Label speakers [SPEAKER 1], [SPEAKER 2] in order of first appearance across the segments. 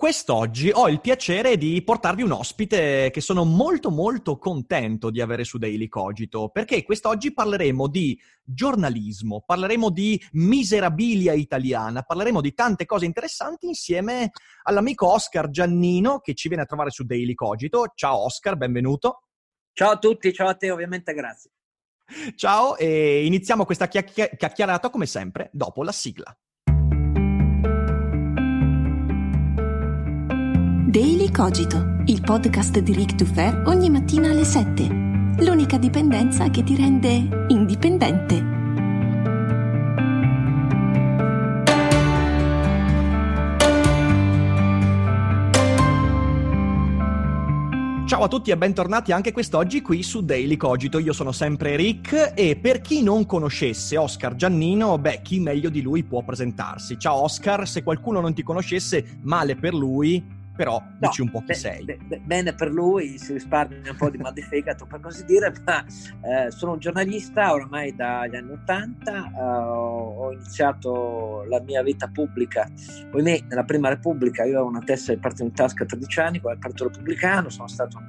[SPEAKER 1] Quest'oggi ho il piacere di portarvi un ospite che sono molto molto contento di avere su Daily Cogito, perché quest'oggi parleremo di giornalismo, parleremo di miserabilia italiana, parleremo di tante cose interessanti insieme all'amico Oscar Giannino che ci viene a trovare su Daily Cogito. Ciao Oscar, benvenuto.
[SPEAKER 2] Ciao a tutti, ciao a te ovviamente, grazie.
[SPEAKER 1] Ciao e iniziamo questa chiacchierata come sempre dopo la sigla.
[SPEAKER 3] Daily Cogito, il podcast di Rick Dufer ogni mattina alle 7. L'unica dipendenza che ti rende indipendente.
[SPEAKER 1] Ciao a tutti e bentornati anche quest'oggi qui su Daily Cogito. Io sono sempre Rick e per chi non conoscesse Oscar Giannino, beh, chi meglio di lui può presentarsi. Ciao Oscar, se qualcuno non ti conoscesse, male per lui, però no, dici un po' chi be- sei.
[SPEAKER 2] Be- bene per lui, si risparmia un po' di mal di fegato per così dire, ma eh, sono un giornalista oramai dagli anni Ottanta, eh, ho iniziato la mia vita pubblica, me nella prima Repubblica, io avevo una testa di partito in tasca a 13 anni, con il Partito Repubblicano, sono stato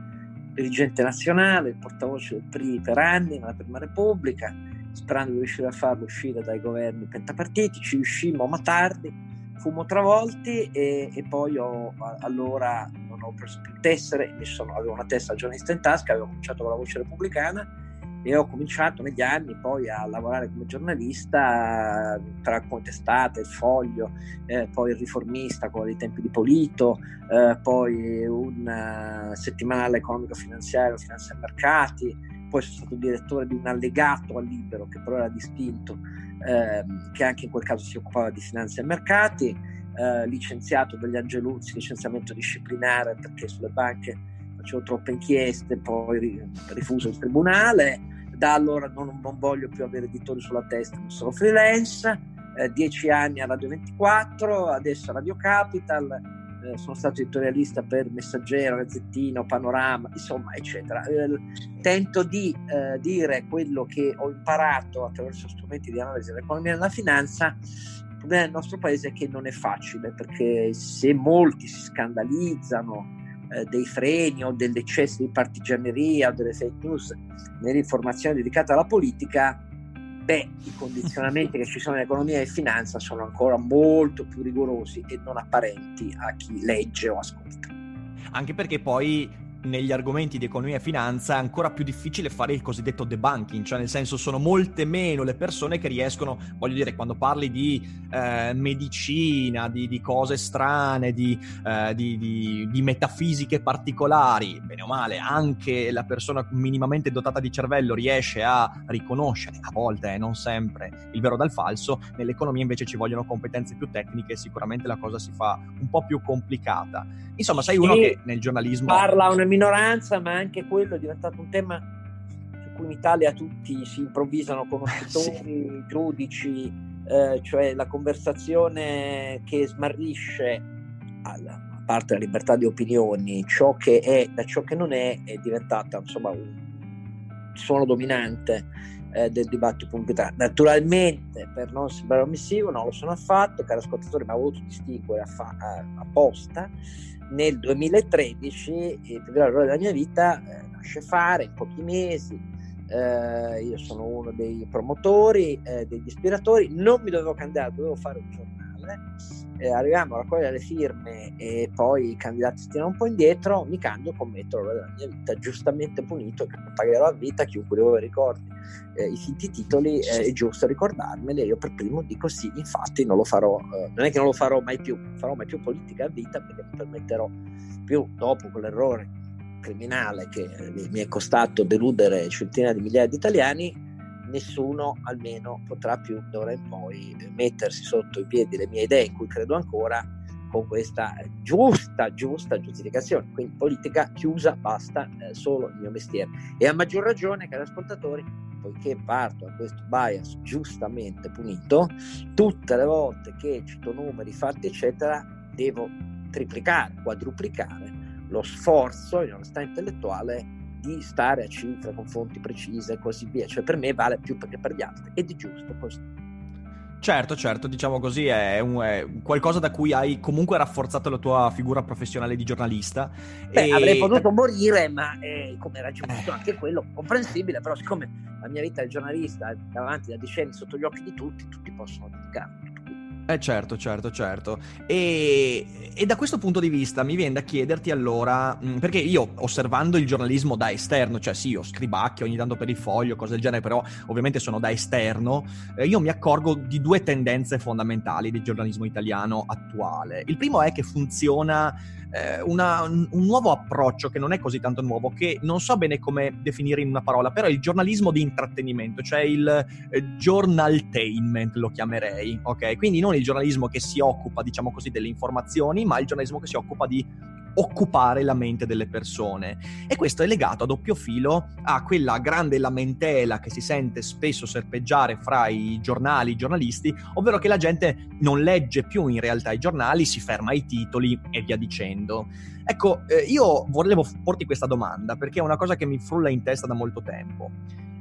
[SPEAKER 2] dirigente nazionale, portavoce del PRI per anni nella prima Repubblica, sperando di riuscire a farlo uscire dai governi pentapartitici, riuscimmo ma tardi, fummo travolti e, e poi ho, allora non ho preso più tessere, sono, avevo una testa giornalista in tasca, avevo cominciato con la voce repubblicana e ho cominciato negli anni poi a lavorare come giornalista tra Contestate, Il Foglio, eh, poi il Riformista con i tempi di Polito, eh, poi un uh, settimanale economico-finanziario, Finanza e Mercati, poi sono stato direttore di un allegato al Libero che però era distinto ehm, che anche in quel caso si occupava di finanza e mercati, eh, licenziato dagli Angeluzzi, licenziamento disciplinare perché sulle banche facevo troppe inchieste, poi rifuso il tribunale, da allora non, non voglio più avere editori sulla testa, non sono freelance, eh, dieci anni a Radio 24, adesso a Radio Capital, eh, sono stato editorialista per Messaggero, Gazzettino, Panorama, insomma, eccetera. Eh, tento di eh, dire quello che ho imparato attraverso strumenti di analisi dell'economia e della finanza. Il problema del nostro paese è che non è facile perché se molti si scandalizzano eh, dei freni o dell'eccesso di partigianeria o delle fake news nell'informazione dedicata alla politica, beh, i condizionamenti che ci sono in economia e finanza sono ancora molto più rigorosi e non apparenti a chi legge o ascolta.
[SPEAKER 1] Anche perché poi negli argomenti di economia e finanza è ancora più difficile fare il cosiddetto debunking, cioè nel senso sono molte meno le persone che riescono, voglio dire, quando parli di eh, medicina, di, di, cose strane, di, eh, di, di, metafisiche particolari, bene o male, anche la persona minimamente dotata di cervello riesce a riconoscere, a volte, eh, non sempre, il vero dal falso, nell'economia invece ci vogliono competenze più tecniche e sicuramente la cosa si fa un po' più complicata. Insomma, sei uno che nel giornalismo...
[SPEAKER 2] Parla una minoranza, ma anche quello è diventato un tema su cui in Italia tutti si improvvisano conoscitori, sì. giudici, eh, cioè la conversazione che smarrisce, a parte la libertà di opinioni, ciò che è da ciò che non è, è diventata insomma un suono dominante eh, del dibattito pubblico. Naturalmente, per non sembrare omissivo, non lo sono affatto, caro ascoltatore, ma ho voluto distinguere apposta nel 2013 il più grande errore della mia vita eh, nasce fare in pochi mesi. Eh, io sono uno dei promotori, eh, degli ispiratori, non mi dovevo candidare, dovevo fare un giornale. Eh, arriviamo a raccogliere le firme e poi i candidati si tirano un po' indietro, mi cambio, commetto l'errore della mia vita, giustamente punito, pagherò a vita chiunque di voi ricordi eh, i finti titoli, eh, è giusto ricordarmeli. Io per primo dico sì, infatti non lo farò, eh, non è che non lo farò mai più, farò mai più politica a vita perché mi permetterò più dopo quell'errore criminale che mi, è costato deludere centinaia di migliaia di italiani, nessuno almeno potrà più d'ora in poi mettersi sotto i piedi le mie idee in cui credo ancora con questa giusta, giusta giustificazione. Quindi politica chiusa, basta, eh, solo il mio mestiere. E a maggior ragione, cari ascoltatori, poiché parto da questo bias giustamente punito, tutte le volte che cito numeri, fatti, eccetera, devo triplicare, quadruplicare lo sforzo in onestà intellettuale di stare a cifre con fonti precise e così via. Cioè per me vale più che per gli altri ed è giusto così.
[SPEAKER 1] Certo, certo, diciamo così, è, un, è, qualcosa da cui hai comunque rafforzato la tua figura professionale di giornalista.
[SPEAKER 2] Beh, e... avrei potuto morire, ma eh, come era giusto, eh. anche quello comprensibile, però siccome la mia vita di giornalista davanti da decenni sotto gli occhi di tutti, tutti possono dedicarmi.
[SPEAKER 1] Eh certo, certo, certo. E, e, da questo punto di vista mi viene da chiederti allora, mm, perché io osservando il giornalismo da esterno, cioè sì, io scribacchio ogni tanto per il foglio, cose del genere, però ovviamente sono da esterno, eh, io mi accorgo di due tendenze fondamentali del giornalismo italiano attuale. Il primo è che funziona eh, una, un nuovo approccio che non è così tanto nuovo, che non so bene come definire in una parola, però è il giornalismo di intrattenimento, cioè il eh, journaltainment lo chiamerei, ok? Quindi non il giornalismo che si occupa, diciamo così, delle informazioni, ma il giornalismo che si occupa di occupare la mente delle persone. E questo è legato a doppio filo a quella grande lamentela che si sente spesso serpeggiare fra i giornali, i giornalisti, ovvero che la gente non legge più in realtà i giornali, si ferma ai titoli e via dicendo. Ecco, eh, io volevo porti questa domanda perché è una cosa che mi frulla in testa da molto tempo.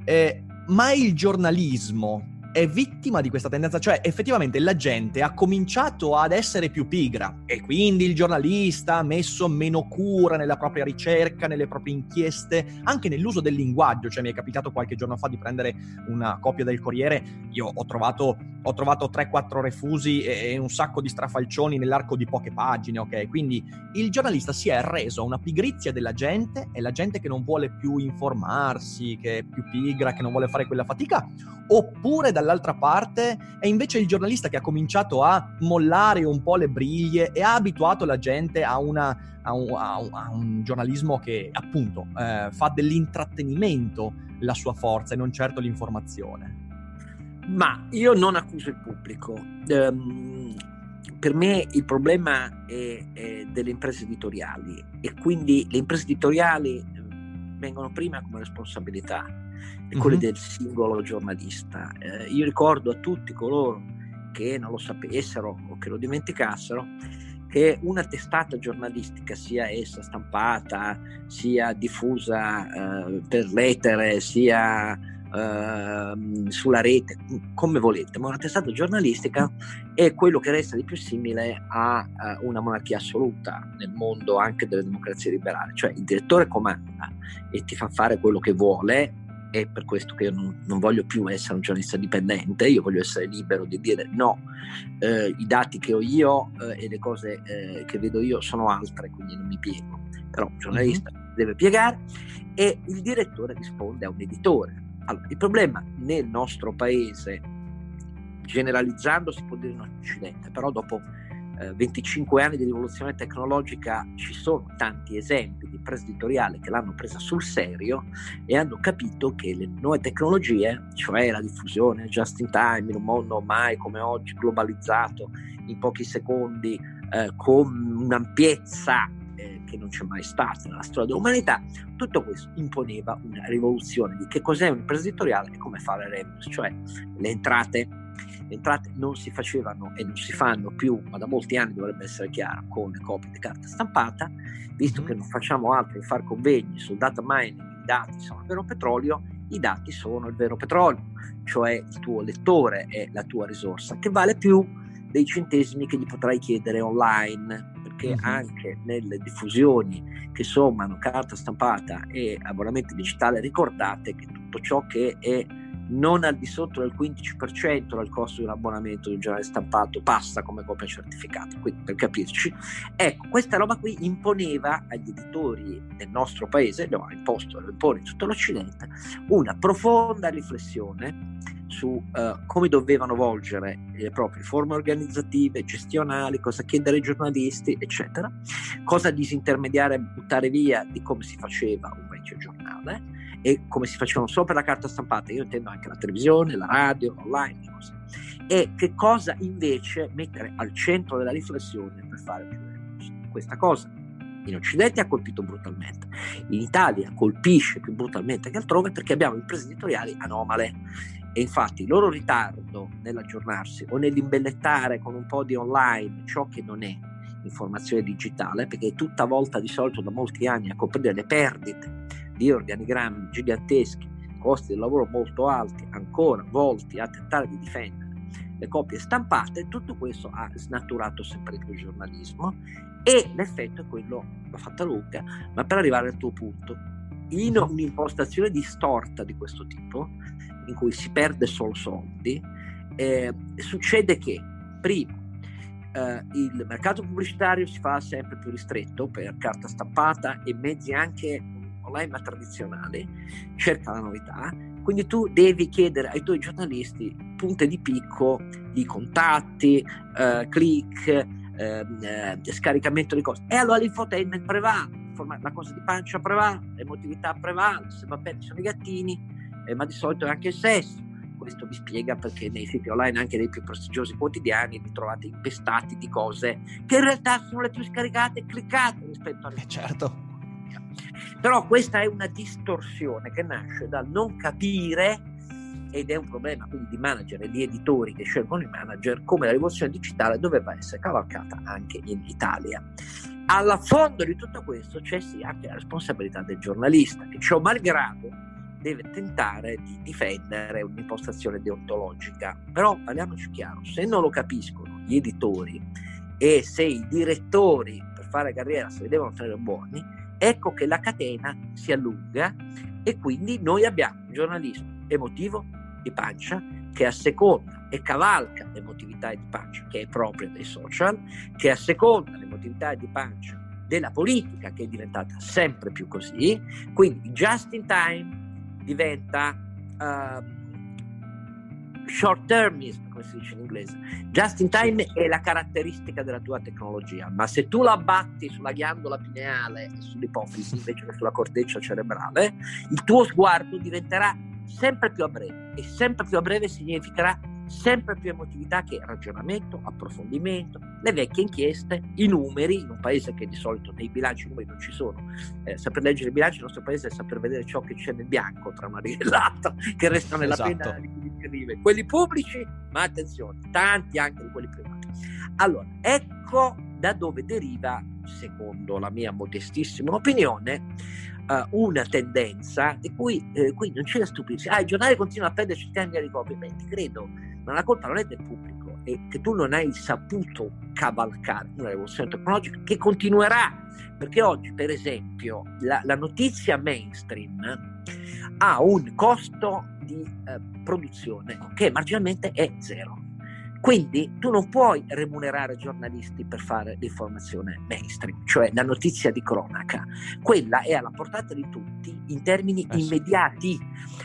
[SPEAKER 1] Eh, ma il giornalismo è vittima di questa tendenza, cioè effettivamente la gente ha cominciato ad essere più pigra e quindi il giornalista ha messo meno cura nella propria ricerca, nelle proprie inchieste, anche nell'uso del linguaggio, cioè mi è capitato qualche giorno fa di prendere una copia del Corriere, io ho trovato, ho trovato 3-4 refusi e, un sacco di strafalcioni nell'arco di poche pagine, ok? Quindi il giornalista si è reso a una pigrizia della gente e la gente che non vuole più informarsi, che è più pigra, che non vuole fare quella fatica, oppure dall'altra parte è invece il giornalista che ha cominciato a mollare un po' le briglie e ha abituato la gente a, una, a, un, a, un, a un, giornalismo che appunto eh, fa dell'intrattenimento la sua forza e non certo l'informazione.
[SPEAKER 2] Ma io non accuso il pubblico. Um, per me il problema è, è, delle imprese editoriali e quindi le imprese editoriali vengono prima come responsabilità e quelle mm-hmm. del singolo giornalista. Eh, io ricordo a tutti coloro che non lo sapessero o che lo dimenticassero che una testata giornalistica, sia essa stampata, sia diffusa eh, per lettere, sia eh, sulla rete, come volete, ma una testata giornalistica è quello che resta di più simile a, a una monarchia assoluta nel mondo anche delle democrazie liberali, cioè il direttore comanda e ti fa fare quello che vuole è per questo che io non, non, voglio più essere un giornalista dipendente, io voglio essere libero di dire no, eh, i dati che ho io eh, e le cose eh, che vedo io sono altre, quindi non mi piego. Però un giornalista mm-hmm. deve piegare e il direttore risponde a un editore. Allora, il problema nel nostro paese, generalizzando si può dire in Occidente, però dopo 25 eh, anni di rivoluzione tecnologica ci sono tanti esempi di imprese editoriali che l'hanno presa sul serio e hanno capito che le nuove tecnologie, cioè la diffusione just in time in un mondo mai come oggi globalizzato in pochi secondi eh, con un'ampiezza eh, che non c'è mai stata nella storia dell'umanità, tutto questo imponeva una rivoluzione di che cos'è un'impresa editoriale e come fare revenues, cioè le entrate le entrate non si facevano e non si fanno più, ma da molti anni dovrebbe essere chiaro, con le copie di carta stampata, visto che mm-hmm. non facciamo altro che fare convegni sul data mining, i dati sono il vero petrolio, i dati sono il vero petrolio, cioè il tuo lettore è la tua risorsa, che vale più dei centesimi che gli potrai chiedere online, perché mm-hmm. anche nelle diffusioni che sommano carta stampata e abbonamento digitale ricordate che tutto ciò che è non al di sotto del 15% del costo di un abbonamento di un giornale stampato passa come copia certificata, quindi per capirci. Ecco, questa roba qui imponeva agli editori del nostro paese, lo ha imposto, lo impone in tutto l'Occidente, una profonda riflessione su uh, come dovevano volgere le proprie forme organizzative, gestionali, cosa chiedere ai giornalisti, eccetera, cosa disintermediare e buttare via di come si faceva un vecchio giornale e come si facevano solo per la carta stampata, io intendo anche la televisione, la radio, l'online, così. e che cosa invece mettere al centro della riflessione per fare più. Questa cosa In Occidente ha colpito brutalmente, in Italia colpisce più brutalmente che altrove perché abbiamo imprenditoriali anomale e infatti il loro ritardo nell'aggiornarsi o nell'imbellettare con un po' di online ciò che non è informazione digitale, perché è tutta volta di solito da molti anni a coprire le perdite di organigrammi giganteschi, costi del lavoro molto alti, ancora volti a tentare di difendere le copie stampate, tutto questo ha snaturato sempre più il giornalismo e l'effetto è quello, l'ho fatta lunga, ma per arrivare al tuo punto, in un'impostazione distorta di questo tipo, in cui si perde solo soldi, eh, succede che prima eh, il mercato pubblicitario si fa sempre più ristretto per carta stampata e mezzi anche online ma tradizionali, cerca la novità, quindi tu devi chiedere ai tuoi giornalisti punte di picco di contatti, eh, click, eh, eh, scaricamento di cose. E allora l'infotainment prevale, la cosa di pancia prevale, l'emotività prevale, se va bene sono i gattini, eh, ma di solito è anche il sesso. Questo vi spiega perché nei siti online, anche dei più prestigiosi quotidiani, vi trovate impestati di cose che in realtà sono le più scaricate e cliccate rispetto alle...
[SPEAKER 1] Eh certo.
[SPEAKER 2] Però questa è una distorsione che nasce dal non capire ed è un problema quindi di manager e di editori che scelgono i manager come la rivoluzione digitale doveva essere cavalcata anche in Italia. Alla fondo di tutto questo c'è sì anche la responsabilità del giornalista che ciò malgrado deve tentare di difendere un'impostazione deontologica. Però parliamoci chiaro, se non lo capiscono gli editori e se i direttori per fare carriera se li devono tenere buoni, ecco che la catena si allunga e quindi noi abbiamo un giornalismo emotivo di pancia che asseconda e cavalca l'emotività di pancia che è propria dei social, che asseconda l'emotività di pancia della politica che è diventata sempre più così, quindi just in time diventa uh, short termism, come si dice in inglese. Just in time è la caratteristica della tua tecnologia, ma se tu la batti sulla ghiandola pineale e sull'ipofisi invece che sulla corteccia cerebrale, il tuo sguardo diventerà sempre più a breve e sempre più a breve significherà sempre più emotività che ragionamento, approfondimento, le vecchie inchieste, i numeri, in un paese che di solito nei bilanci i numeri non ci sono. Eh, saper leggere i bilanci nel nostro paese è saper vedere ciò che c'è nel bianco tra una riga e l'altra, che resta nella esatto. penna di chi scrive. Quelli pubblici, ma attenzione, tanti anche di quelli privati. Allora, ecco da dove deriva, secondo la mia modestissima opinione, uh, una tendenza di cui, eh, qui non c'è da stupirsi. Ah, il giornale continua a perdere centinaia di copie. Beh, ti credo, ma la colpa non è del pubblico, è che tu non hai saputo cavalcare una rivoluzione tecnologica che continuerà. Perché oggi, per esempio, la, la notizia mainstream ha un costo di eh, produzione che marginalmente è zero quindi tu non puoi remunerare giornalisti per fare l'informazione mainstream, cioè la notizia di cronaca. Quella è alla portata di tutti in termini eh immediati.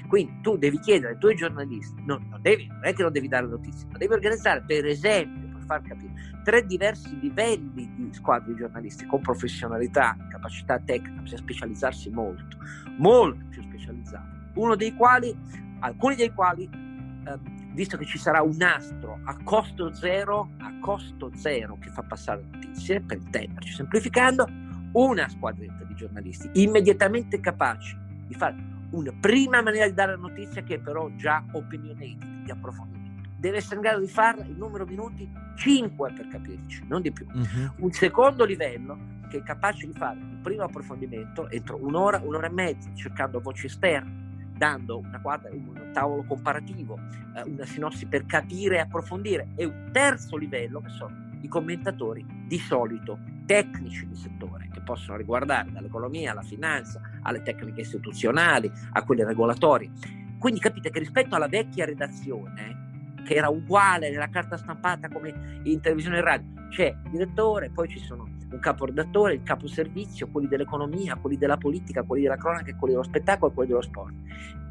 [SPEAKER 2] Quindi tu devi chiedere ai tuoi giornalisti, non, non, devi, non è che non devi dare notizie, ma devi organizzare per esempio, per far capire, tre diversi livelli di squadre di giornalisti con professionalità, capacità tecnica, bisogna specializzarsi molto, molto più specializzati. Uno dei quali, alcuni dei quali... Eh, visto che ci sarà un nastro a costo zero, a costo zero che fa passare notizie, per intenderci, semplificando, una squadretta di giornalisti immediatamente capaci di fare una prima maniera di dare la notizia che è però già opinionated, di approfondimento. Deve essere in grado di farla in numero minuti 5 per capirci, non di più. Uh-huh. Un secondo livello che è capace di fare un primo approfondimento entro un'ora, un'ora e mezza, cercando voci esterne, dando quadra, un tavolo comparativo, eh, una sinossi per capire e approfondire, e un terzo livello che sono i commentatori di solito tecnici di settore che possono riguardare dall'economia alla finanza, alle tecniche istituzionali, a quelle regolatorie. Quindi capite che rispetto alla vecchia redazione, che era uguale nella carta stampata come in televisione e radio, c'è il direttore, poi ci sono un caporedattore, il caposervizio, quelli dell'economia, quelli della politica, quelli della cronaca, quelli dello spettacolo quelli dello sport.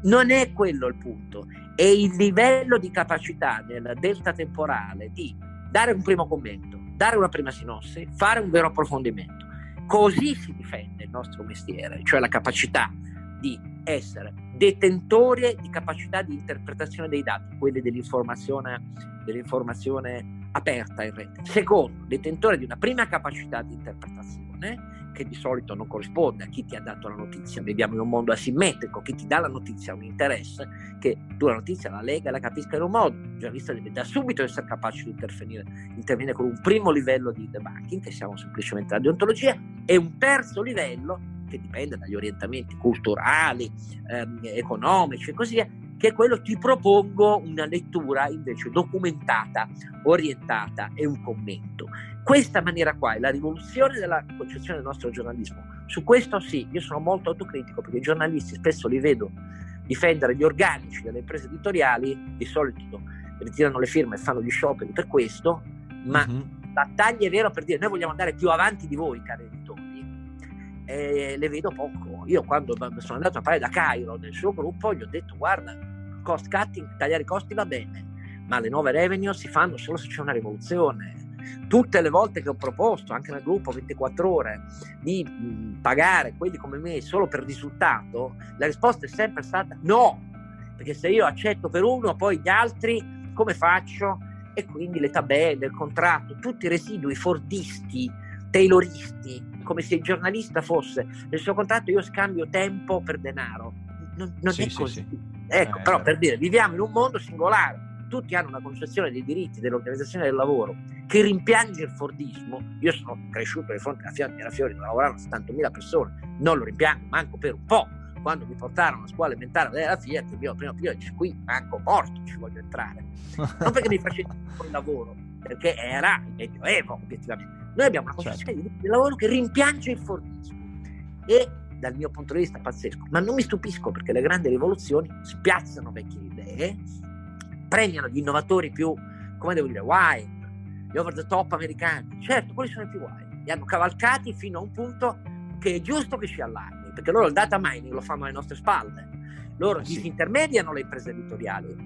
[SPEAKER 2] Non è quello il punto, è il livello di capacità nella delta temporale di dare un primo commento, dare una prima sinossi, fare un vero approfondimento. Così si difende il nostro mestiere, cioè la capacità di essere detentori di capacità di interpretazione dei dati, quelle dell'informazione, dell'informazione aperta in rete. Secondo, detentore di una prima capacità di interpretazione che di solito non corrisponde a chi ti ha dato la notizia. Viviamo in un mondo asimmetrico, chi ti dà la notizia ha un interesse che tu la notizia la lega e la capisca in un modo. Il giornalista deve da subito essere capace di intervenire, intervenire con un primo livello di debunking, che siamo semplicemente la deontologia, e un terzo livello che dipende dagli orientamenti culturali, ehm, economici e così via, che è quello ti propongo una lettura invece documentata, orientata e un commento. Questa maniera qua è la rivoluzione della concezione del nostro giornalismo. Su questo sì, io sono molto autocritico perché i giornalisti spesso li vedo difendere gli organici delle imprese editoriali, di solito ritirano le firme e fanno gli scioperi per questo, ma mm-hmm. battaglie vero per dire noi vogliamo andare più avanti di voi, cari editori, e le vedo poco. Io quando sono andato a fare da Cairo nel suo gruppo gli ho detto guarda, cost cutting, tagliare i costi va bene, ma le nuove revenue si fanno solo se c'è una rivoluzione. Tutte le volte che ho proposto, anche nel gruppo 24 ore, di pagare quelli come me solo per risultato, la risposta è sempre stata no, perché se io accetto per uno, poi gli altri come faccio? E quindi le tabelle, il contratto, tutti i residui fordisti, tayloristi, come se il giornalista fosse nel suo contratto io scambio tempo per denaro. Non, non sì, è così. Sì, sì. Ecco, eh, però per dire, viviamo in un mondo singolare, tutti hanno una concezione dei diritti dell'organizzazione del lavoro che rimpiange il Fordismo. Io sono cresciuto di fronte a Fiori, a Fiori dove lavoravano 70.000 persone, non lo rimpiango manco per un po'. Quando mi portarono a scuola elementare a vedere la Fiat, il mio primo figlio dice qui manco morto ci voglio entrare. Non perché mi facessi il lavoro, perché era il Medioevo, obiettivamente noi abbiamo una concezione certo. di lavoro che rimpiange il Fordismo e dal mio punto di vista pazzesco, ma non mi stupisco perché le grandi rivoluzioni spiazzano vecchie idee, premiano gli innovatori più, come devo dire, wild, gli over the top americani. Certo, quelli sono i più wild, li hanno cavalcati fino a un punto che è giusto che ci allarmi, perché loro il data mining lo fanno alle nostre spalle. Loro eh sì. disintermediano le imprese editoriali,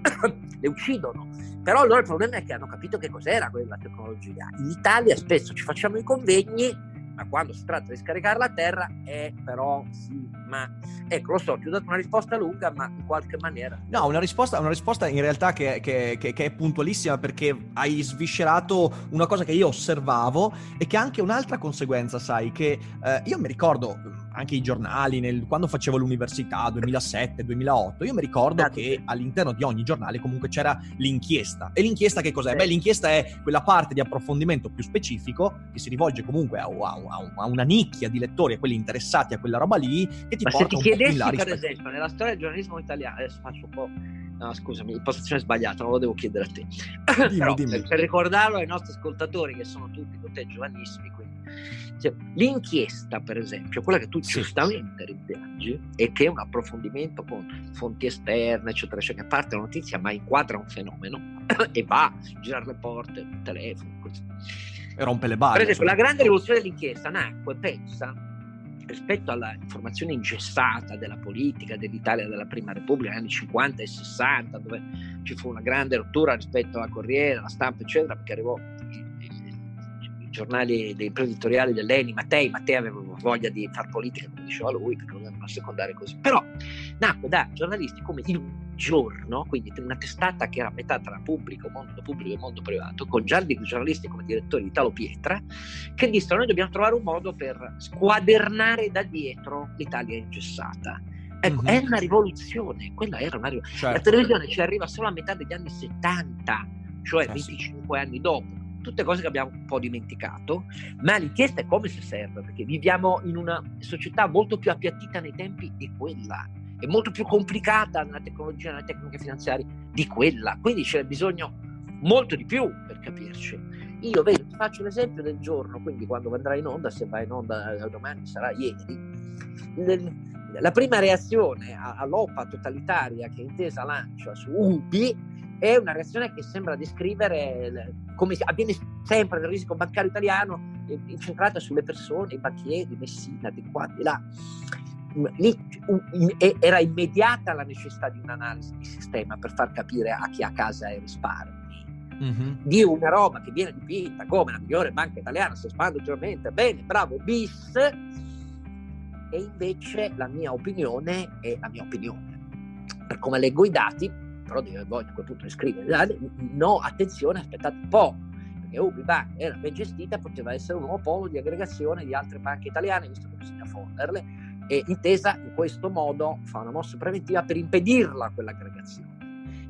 [SPEAKER 2] le uccidono, però allora il problema è che hanno capito che cos'era quella tecnologia. In Italia spesso ci facciamo i convegni, ma quando si tratta di scaricare la terra, è però sì, ma ecco, lo so, ti ho dato una risposta lunga, ma in qualche maniera.
[SPEAKER 1] No, una risposta, una risposta in realtà che, che, che, che, è puntualissima perché hai sviscerato una cosa che io osservavo e che ha anche un'altra conseguenza, sai, che eh, io mi ricordo anche i giornali, nel, quando facevo l'università, 2007-2008, io mi ricordo ah, che all'interno di ogni giornale comunque c'era l'inchiesta. E l'inchiesta che cos'è? Beh, l'inchiesta è quella parte di approfondimento più specifico che si rivolge comunque a, a, a una nicchia di lettori, a quelli interessati a quella roba lì, che ti
[SPEAKER 2] Ma
[SPEAKER 1] porta
[SPEAKER 2] se ti chiedessi, per esempio, nella storia del giornalismo italiano, adesso faccio un po'... No, scusami, impostazione sbagliata, non lo devo chiedere a te. Dimmi, Però, dimmi. Per, per ricordarlo ai nostri ascoltatori, che sono tutti con te giovanissimi, quindi cioè, l'inchiesta, per esempio, quella che tu sì. giustamente rimpiangi e che è un approfondimento con fonti esterne, eccetera, cioè che parte la notizia ma inquadra un fenomeno e va, gira le porte, il telefono, così.
[SPEAKER 1] E rompe le barre.
[SPEAKER 2] Per esempio, la grande rivoluzione dell'inchiesta nacque, pensa, rispetto alla informazione ingessata della politica dell'Italia della Prima Repubblica negli anni 50 e 60, dove ci fu una grande rottura rispetto alla Corriere, alla stampa, eccetera, perché arrivò giornali dei imprenditoriali dell'Eni, Mattei, Mattei aveva voglia di far politica come diceva lui, perché non erano secondare così, però nacque da giornalisti come Il Giorno, quindi una testata che era a metà tra pubblico, mondo pubblico e mondo privato, con giornalisti come direttori Italo Pietra, che dissero noi dobbiamo trovare un modo per squadernare da dietro l'Italia ingessata. Ecco, mm-hmm. è una rivoluzione, quella era una rivoluzione. Certo. La televisione ci arriva solo a metà degli anni 70, cioè eh, 25 sì. anni dopo tutte cose che abbiamo un po' dimenticato, ma l'inchiesta è come se serve, perché viviamo in una società molto più appiattita nei tempi di quella, è molto più complicata nella tecnologia, nelle tecniche finanziarie di quella, quindi c'è bisogno molto di più per capirci. Io vedo, ti faccio l'esempio del giorno, quindi quando andrà in onda, se va in onda domani sarà ieri, la prima reazione all'OPA totalitaria che Intesa lancia su UBI è una reazione che sembra descrivere come avviene sempre nel rischio bancario italiano, incentrata sulle persone, i banchieri, Messina, di qua, di là. Lì era immediata la necessità di un'analisi di sistema per far capire a chi a casa i risparmi. Mm-hmm. Di una roba che viene dipinta come la migliore banca italiana, si espande ulteriormente, bene, bravo, bis, e invece la mia opinione è la mia opinione. Per come leggo i dati, però deve, voglio a quel punto scrivere, no, attenzione, aspettate un po', perché Ubibank era ben gestita, poteva essere un nuovo polo di aggregazione di altre banche italiane, visto che bisogna fonderle, e Intesa in questo modo fa una mossa preventiva per impedirla quell'aggregazione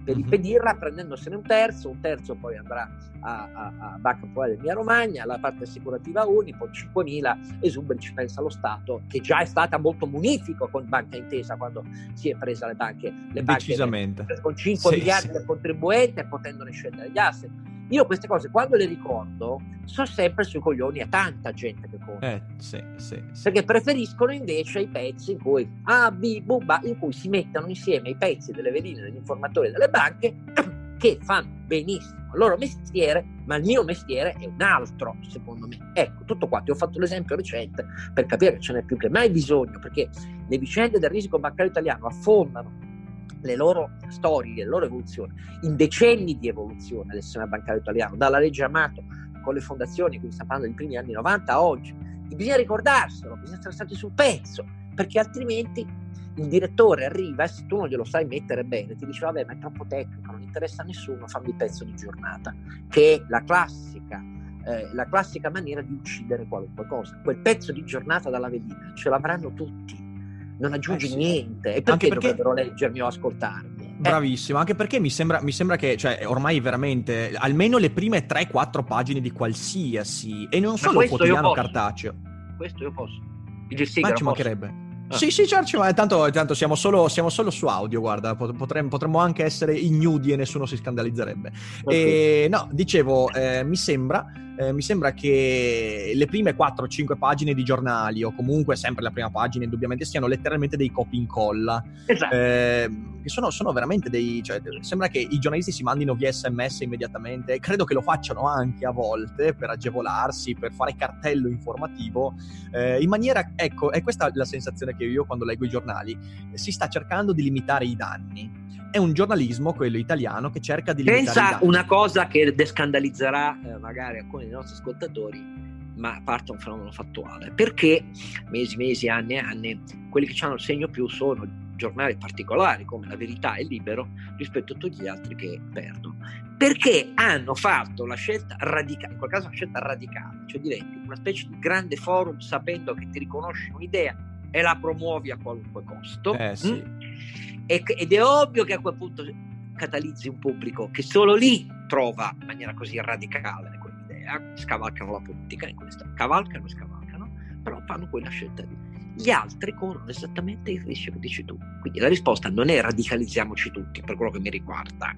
[SPEAKER 2] per mhm. impedirla prendendosene un terzo, un terzo poi andrà a, a, a Banca Popolare Emilia Romagna, la parte assicurativa Uni, poi 5.000 esuberi ci pensa lo Stato, che già è stata molto munifico con Banca Intesa quando si è presa le banche, le
[SPEAKER 1] Decisamente.
[SPEAKER 2] banche con 5 sì, miliardi sì. del contribuente potendone scendere gli asset io queste cose quando le ricordo sono sempre sui coglioni a tanta gente che conta.
[SPEAKER 1] Eh, sì, sì, sì.
[SPEAKER 2] Perché preferiscono invece i pezzi in cui A, B, Bubba, in cui si mettono insieme i pezzi delle veline degli informatori delle banche che fanno benissimo il loro mestiere, ma il mio mestiere è un altro, secondo me. Ecco, tutto qua, ti ho fatto l'esempio recente per capire che ce n'è più che mai bisogno, perché le vicende del risiko bancario italiano affondano le loro storie, le loro evoluzioni, in decenni di evoluzione del sistema bancario italiano, dalla legge Amato con le fondazioni, quindi stiamo parlando dei primi anni 90 a oggi. E bisogna ricordarselo, bisogna essere stati sul pezzo, perché altrimenti il direttore arriva e se tu non glielo sai mettere bene, ti dice vabbè ma è troppo tecnico, non interessa a nessuno, fammi il pezzo di giornata, che è la classica, eh, la classica maniera di uccidere qualunque cosa. Quel pezzo di giornata dalla velina ce l'avranno tutti non aggiungi eh sì. niente. E perché, perché dovrebbero leggermi o ascoltarmi?
[SPEAKER 1] Eh. Bravissimo, anche perché mi sembra, mi sembra che cioè, ormai veramente almeno le prime 3-4 pagine di qualsiasi, e non solo quotidiano cartaceo.
[SPEAKER 2] Questo io posso.
[SPEAKER 1] Il Ma ci mancherebbe. Ah. Sì, sì, certo, ma tanto, tanto siamo, solo, siamo, solo, su audio, guarda, potremmo, potremmo, anche essere ignudi e nessuno si scandalizzerebbe. Okay. E, no, dicevo, eh, mi sembra eh, mi sembra che le prime 4-5 pagine di giornali, o comunque sempre la prima pagina, indubbiamente siano letteralmente dei copy incolla. Esatto. Eh, che sono, sono, veramente dei. Cioè, sembra che i giornalisti si mandino via sms immediatamente. e Credo che lo facciano anche a volte per agevolarsi, per fare cartello informativo. Eh, in maniera. Ecco, è questa la sensazione che io quando leggo i giornali. Si sta cercando di limitare i danni è un giornalismo, quello italiano, che cerca di
[SPEAKER 2] Pensa una cosa che descandalizzerà eh, magari alcuni dei nostri ascoltatori, ma parte un fenomeno fattuale. Perché mesi, mesi, anni e anni, quelli che hanno il segno più sono giornali particolari come La Verità e Libero rispetto a tutti gli altri che perdono. Perché hanno fatto la scelta radicale, in quel caso una scelta radicale, cioè diventi una specie di grande forum sapendo che ti riconosci un'idea e la promuovi a qualunque costo.
[SPEAKER 1] Eh, sì. mm?
[SPEAKER 2] Ed è ovvio che a quel punto catalizzi un pubblico che solo lì trova in maniera così radicale quell'idea, scavalcano la politica in questa, cavalcano e scavalcano, però fanno quella scelta lì. Gli altri corrono esattamente il rischio che dici tu. Quindi la risposta non è radicalizziamoci tutti, per quello che mi riguarda.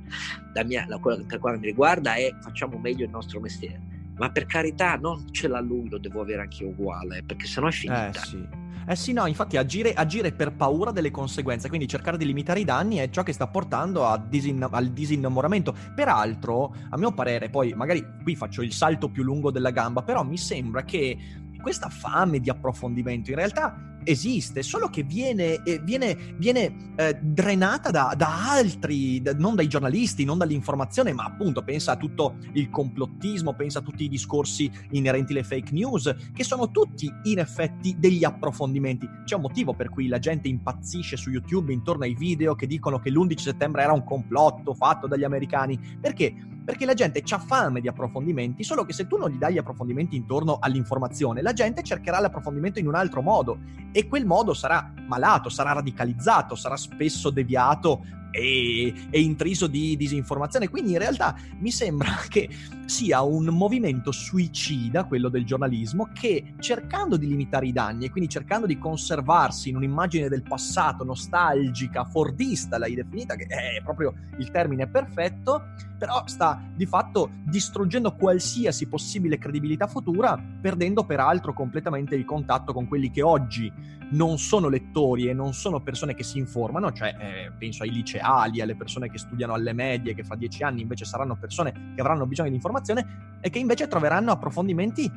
[SPEAKER 2] La mia, la, quella per quello che mi riguarda è facciamo meglio il nostro mestiere. Ma per carità, non ce l'ha lui, lo devo avere anche uguale, perché sennò è finita.
[SPEAKER 1] Eh sì. Eh sì, no, infatti agire, agire, per paura delle conseguenze, quindi cercare di limitare i danni è ciò che sta portando disin- al disinnamoramento. Peraltro, a mio parere, poi magari qui faccio il salto più lungo della gamba, però mi sembra che questa fame di approfondimento in realtà esiste, solo che viene, eh, viene, viene eh, drenata da, da altri, da, non dai giornalisti, non dall'informazione, ma appunto pensa a tutto il complottismo, pensa a tutti i discorsi inerenti alle fake news, che sono tutti in effetti degli approfondimenti. C'è un motivo per cui la gente impazzisce su YouTube intorno ai video che dicono che l'11 settembre era un complotto fatto dagli americani, perché? Perché la gente ha fame di approfondimenti, solo che se tu non gli dai gli approfondimenti intorno all'informazione, la gente cercherà l'approfondimento in un altro modo e quel modo sarà malato, sarà radicalizzato, sarà spesso deviato e, e, intriso di disinformazione. Quindi in realtà mi sembra che sia un movimento suicida, quello del giornalismo, che cercando di limitare i danni e quindi cercando di conservarsi in un'immagine del passato nostalgica, fordista, l'hai definita, che è proprio il termine perfetto, però sta di fatto distruggendo qualsiasi possibile credibilità futura, perdendo peraltro completamente il contatto con quelli che oggi non sono lettori e non sono persone che si informano, cioè eh, penso ai liceali, alle persone che studiano alle medie, che fra dieci anni invece saranno persone che avranno bisogno di informazione e che invece troveranno approfondimenti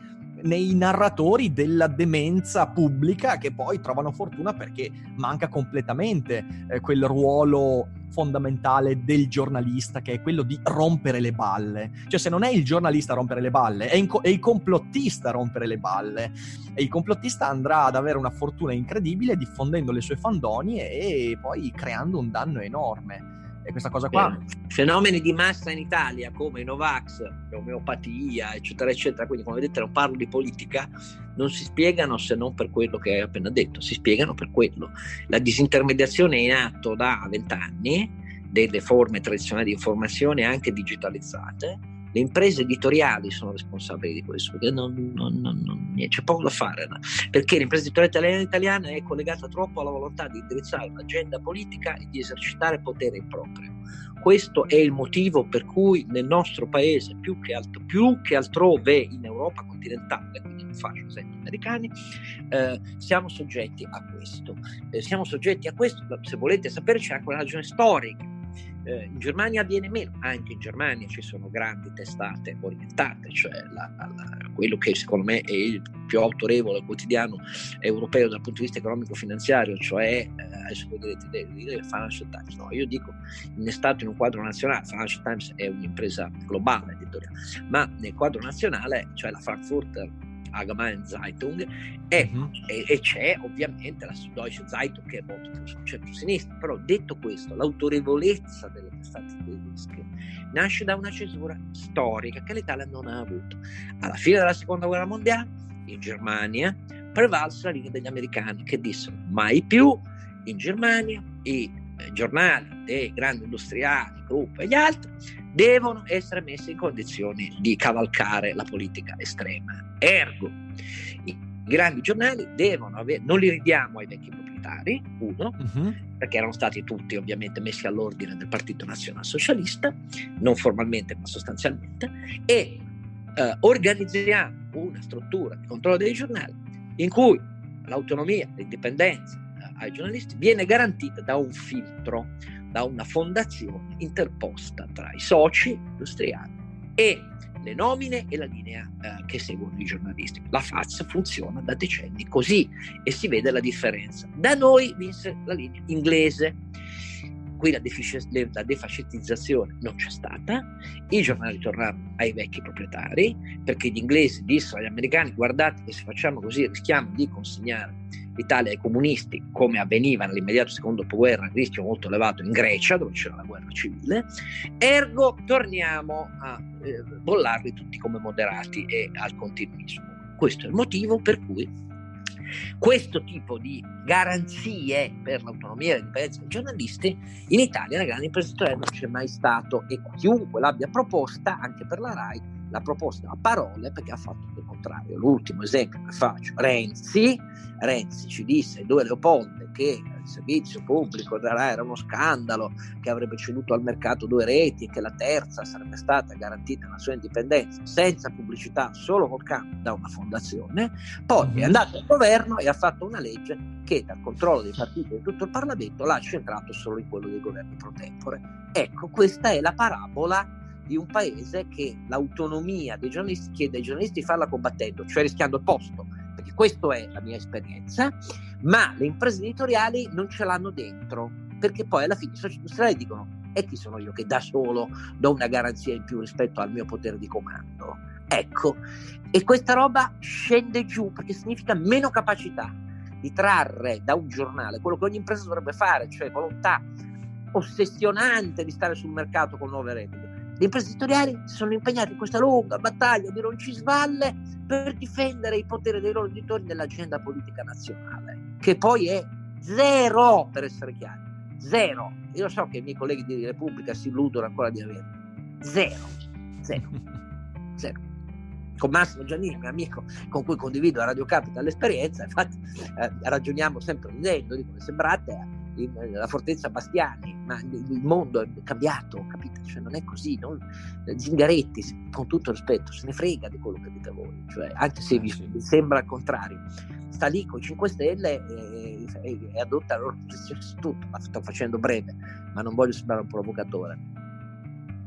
[SPEAKER 1] nei narratori della demenza pubblica che poi trovano fortuna perché manca completamente eh, quel ruolo fondamentale del giornalista che è quello di rompere le balle. Cioè se non è il giornalista a rompere le balle, è, co- è il complottista a rompere le balle. E il complottista andrà ad avere una fortuna incredibile diffondendo le sue fandonie e poi creando un danno enorme. E questa cosa qua...
[SPEAKER 2] Fenomeni di massa in Italia come i Novax, l'omeopatia, eccetera, eccetera, quindi come vedete non parlo di politica, non si spiegano se non per quello che hai appena detto, si spiegano per quello. La disintermediazione è in atto da vent'anni delle forme tradizionali di informazione anche digitalizzate le imprese editoriali sono responsabili di questo, perché non, non, non, c'è poco da fare, no? perché l'impresa editoriale italiana è collegata troppo alla volontà di indirizzare un'agenda politica e di esercitare potere improprio. Questo è il motivo per cui nel nostro paese, più che, altro, più che altrove in Europa continentale, quindi non faccio esempi americani, eh, siamo soggetti a questo. Eh, siamo soggetti a questo, se volete sapere c'è anche una ragione storica eh, in Germania avviene meno, anche in Germania ci sono grandi testate orientate, cioè la, la, quello che secondo me è il più autorevole quotidiano europeo dal punto di vista economico-finanziario, cioè eh, adesso voi direte il Financial Times, no, io dico innestato in un quadro nazionale, Financial Times è un'impresa globale editoriale, ma nel quadro nazionale, cioè la Frankfurter Allgemeine Zeitung e, uh-huh. e, e, c'è ovviamente la Süddeutsche Zeitung che è molto più sul centro-sinistra, però detto questo l'autorevolezza delle testate tedesche nasce da una cesura storica che l'Italia non ha avuto. Alla fine della seconda guerra mondiale in Germania prevalse la linea degli americani che dissero mai più in Germania i giornali dei grandi industriali, gruppi e gli altri devono essere messi in condizioni di cavalcare la politica estrema. Ergo, i grandi giornali devono avere, non li ridiamo ai vecchi proprietari, uno, uh-huh. perché erano stati tutti ovviamente messi all'ordine del Partito Nazionalsocialista, non formalmente ma sostanzialmente, e eh, organizziamo una struttura di controllo dei giornali in cui l'autonomia, l'indipendenza eh, ai giornalisti viene garantita da un filtro da una fondazione interposta tra i soci industriali e le nomine e la linea eh, che seguono i giornalisti. La FAZ funziona da decenni così e si vede la differenza. Da noi vinse la linea inglese. Qui la, defic- la defascistizzazione non c'è stata, i giornali tornarono ai vecchi proprietari perché gli inglesi dissero agli americani guardate che se facciamo così rischiamo di consegnare l'Italia ai comunisti, come avveniva nell'immediato secondo dopoguerra, rischio molto elevato in Grecia, dove c'era la guerra civile, ergo torniamo a eh, bollarli tutti come moderati e al continuismo. Questo è il motivo per cui questo tipo di garanzie per l'autonomia e l'indipendenza dei giornalisti in Italia nella grande imprenditoriale non c'è mai stato e chiunque l'abbia proposta, anche per la RAI, l'ha proposta a parole perché ha fatto il contrario. L'ultimo esempio che faccio, Renzi, Renzi ci disse ai due Leopolde che il servizio pubblico era uno scandalo, che avrebbe ceduto al mercato due reti e che la terza sarebbe stata garantita la sua indipendenza senza pubblicità, solo col cambio da una fondazione. Poi è mhm. andato al governo e ha fatto una legge che dal controllo dei partiti e di tutto il Parlamento l'ha centrato solo in quello dei governi pro tempore. Ecco, questa è la parabola di un paese che l'autonomia dei giornalisti chiede ai giornalisti di farla combattendo, cioè rischiando il posto, perché questa è la mia esperienza, ma le imprese editoriali non ce l'hanno dentro, perché poi alla fine i soci industriali dicono e chi sono io che da solo do una garanzia in più rispetto al mio potere di comando? Ecco, e questa roba scende giù perché significa meno capacità di trarre da un giornale quello che ogni impresa dovrebbe fare, cioè volontà ossessionante di stare sul mercato con nuove regole le imprese editoriali si sono impegnate in questa lunga battaglia di roncisvalle per difendere i poteri dei loro editori nell'agenda politica nazionale, che poi è zero, per essere chiari, zero. Io so che i miei colleghi di Repubblica si illudono ancora di avere. Zero, zero, zero. Con Massimo Giannini, mio amico con cui condivido a Radio Capital l'esperienza, infatti eh, ragioniamo sempre ridendo, dico, sembrate la fortezza Bastiani, ma il mondo è cambiato, capite? Cioè non è così, non, Zingaretti, con tutto rispetto, se ne frega di quello che dite voi, cioè, anche se vi, vi sembra il contrario. Sta lì con i 5 Stelle e, e, e adotta la loro posizione su tutto, ma sto facendo breve, ma non voglio sembrare un provocatore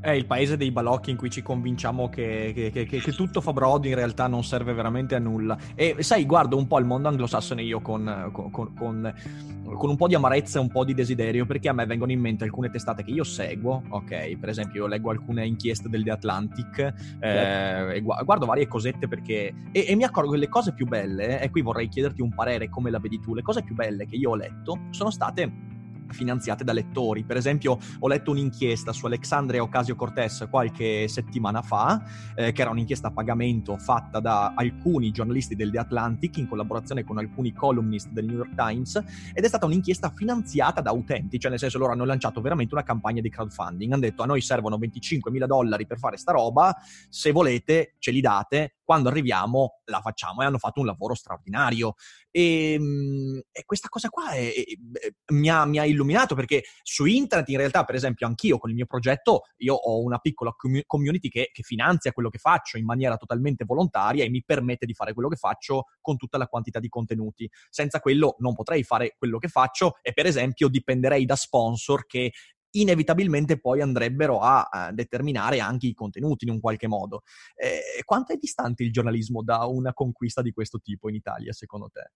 [SPEAKER 1] è il paese dei balocchi in cui ci convinciamo che, che, che, che, tutto fa brodo in realtà non serve veramente a nulla. E sai, guardo un po' il mondo anglosassone io con, con, con, con, un po' di amarezza e un po' di desiderio, perché a me vengono in mente alcune testate che io seguo, ok? Per esempio io leggo alcune inchieste del The Atlantic, eh, certo. e guardo varie cosette perché... E, e mi accorgo che le cose più belle, e qui vorrei chiederti un parere come la vedi tu, le cose più belle che io ho letto sono state finanziate da lettori. Per esempio, ho letto un'inchiesta su Alexandria Ocasio-Cortez qualche settimana fa, eh, che era un'inchiesta a pagamento fatta da alcuni giornalisti del The Atlantic in collaborazione con alcuni columnist del New York Times ed è stata un'inchiesta finanziata da utenti, cioè nel senso loro hanno lanciato veramente una campagna di crowdfunding, hanno detto a noi servono 25 mila dollari per fare sta roba, se volete ce li date, quando arriviamo la facciamo e hanno fatto un lavoro straordinario. E, ehm, e questa cosa qua è, è, mi, ha, mi, ha, illuminato perché su internet in realtà, per esempio, anch'io con il mio progetto, io ho una piccola community che, che finanzia quello che faccio in maniera totalmente volontaria e mi permette di fare quello che faccio con tutta la quantità di contenuti. Senza quello non potrei fare quello che faccio e per esempio dipenderei da sponsor che inevitabilmente poi andrebbero a, determinare anche i contenuti in un qualche modo. Eh, quanto è distante il giornalismo da una conquista di questo tipo in Italia, secondo te?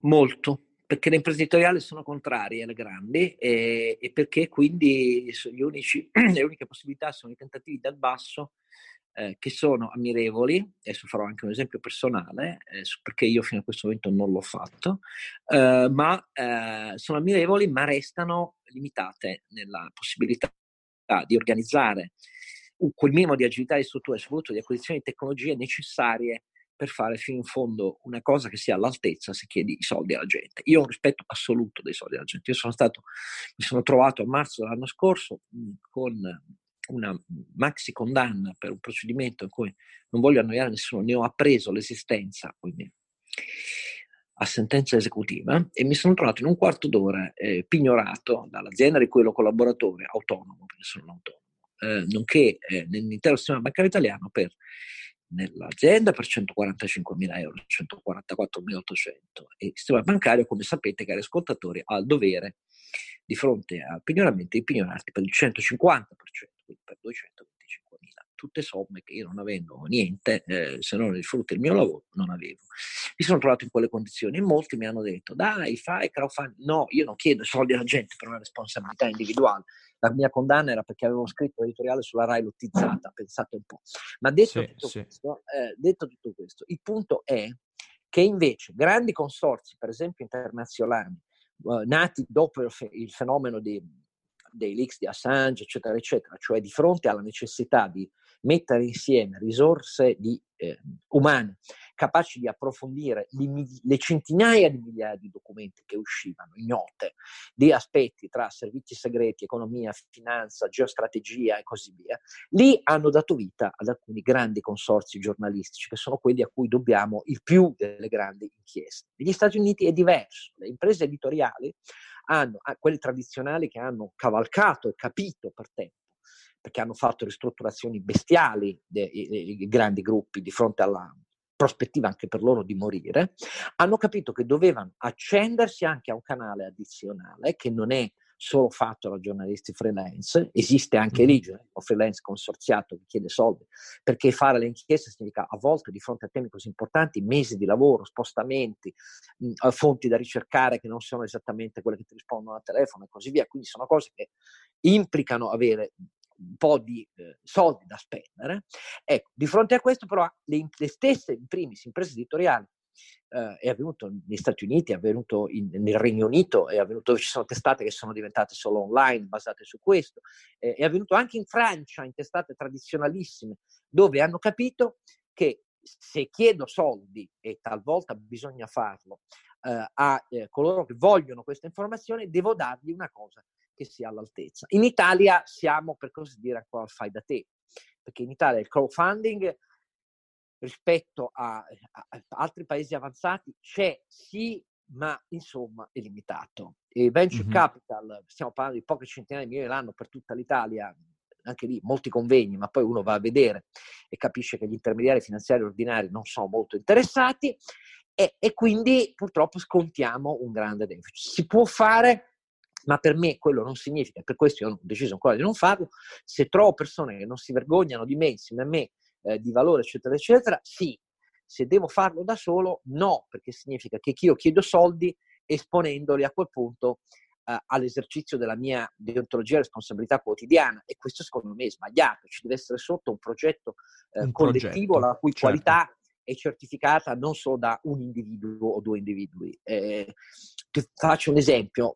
[SPEAKER 2] Molto, perché le imprenditoriali sono contrarie alle grandi e, e perché quindi unici, le uniche possibilità sono i tentativi dal basso eh, che sono ammirevoli, adesso farò anche un esempio personale, eh, perché io fino a questo momento non l'ho fatto, eh, ma eh, sono ammirevoli ma restano limitate nella possibilità di organizzare quel minimo di agilità di struttura e soprattutto di acquisizione di tecnologie necessarie per fare fino in fondo una cosa che sia all'altezza se chiedi i soldi alla gente. Io ho un rispetto assoluto dei soldi alla gente. Io sono stato, mi sono trovato a marzo dell'anno scorso mh, con una maxi condanna per un procedimento in cui non voglio annoiare nessuno, ne ho appreso l'esistenza, quindi a sentenza esecutiva, e mi sono trovato in un quarto d'ora eh, pignorato dall'azienda di cui ero collaboratore, autonomo, perché sono autonomo, eh, nonché eh, nell'intero sistema bancario italiano per nell'azienda per 145.000 euro, 144.800 e il sistema bancario, come sapete, cari ascoltatori, ha il dovere di fronte al pignoramento di pignorarti per il 150%, quindi per 225.000. Tutte somme che io non avendo niente, eh, se non il frutto del mio lavoro, non avevo. Mi sono trovato in quelle condizioni e molti mi hanno detto, dai, fai crowdfunding. No, io non chiedo soldi alla gente per una responsabilità individuale. La mia condanna era perché avevo scritto editoriale sulla RAI lottizzata, pensate un po'. Ma detto, sì, tutto, sì. Questo, eh, detto tutto questo, il punto è che invece grandi consorzi, per esempio internazionali, uh, nati dopo il fenomeno di, dei leaks di Assange, eccetera, eccetera, cioè di fronte alla necessità di mettere insieme risorse di, eh, umane capaci di approfondire le, le, centinaia di migliaia di documenti che uscivano, ignote, di aspetti tra servizi segreti, economia, finanza, geostrategia e così via, lì hanno dato vita ad alcuni grandi consorzi giornalistici, che sono quelli a cui dobbiamo il più delle grandi inchieste. Negli Stati Uniti è diverso, le imprese editoriali hanno, quelle tradizionali che hanno cavalcato e capito per tempo, perché hanno fatto ristrutturazioni bestiali dei grandi gruppi di fronte alla prospettiva anche per loro di morire, hanno capito che dovevano accendersi anche a un canale addizionale che non è solo fatto da giornalisti freelance, esiste anche lì un freelance consorziato che chiede soldi, perché fare le inchieste significa a volte di fronte a temi così importanti mesi di lavoro, spostamenti, mh, fonti da ricercare che non sono esattamente quelle che ti rispondono al telefono e così via, quindi sono cose che implicano avere un po' di eh, soldi da spendere. Ecco, di fronte a questo però le, le stesse, in primis, imprese editoriali Uh, è avvenuto negli Stati Uniti, è avvenuto in, nel Regno Unito, è avvenuto ci sono testate che sono diventate solo online, basate su questo, eh, è avvenuto anche in Francia, in testate tradizionalissime, dove hanno capito che se chiedo soldi, e talvolta bisogna farlo, uh, a eh, coloro che vogliono questa informazione, devo dargli una cosa che sia all'altezza. In Italia siamo, per così dire, ancora al fai da te, perché in Italia il crowdfunding rispetto a, a, a altri paesi avanzati c'è sì, ma insomma è limitato. E venture mm-hmm. capital, stiamo parlando di poche centinaia di milioni l'anno per tutta l'Italia, anche lì molti convegni, ma poi uno va a vedere e capisce che gli intermediari finanziari ordinari non sono molto interessati e, e quindi purtroppo scontiamo un grande deficit. Si può fare ma per me quello non significa, per questo io ho deciso ancora di non farlo, se trovo persone che non si vergognano di me, insieme a me, eh, di valore, eccetera, eccetera, sì. Se devo farlo da solo, no, perché significa che io chiedo soldi esponendoli a quel punto eh, all'esercizio della mia deontologia e responsabilità quotidiana e questo secondo me è sbagliato, ci deve essere sotto un progetto eh, un collettivo progetto, la cui certo. qualità è certificata non solo da un individuo o due individui. Eh, ti faccio un esempio,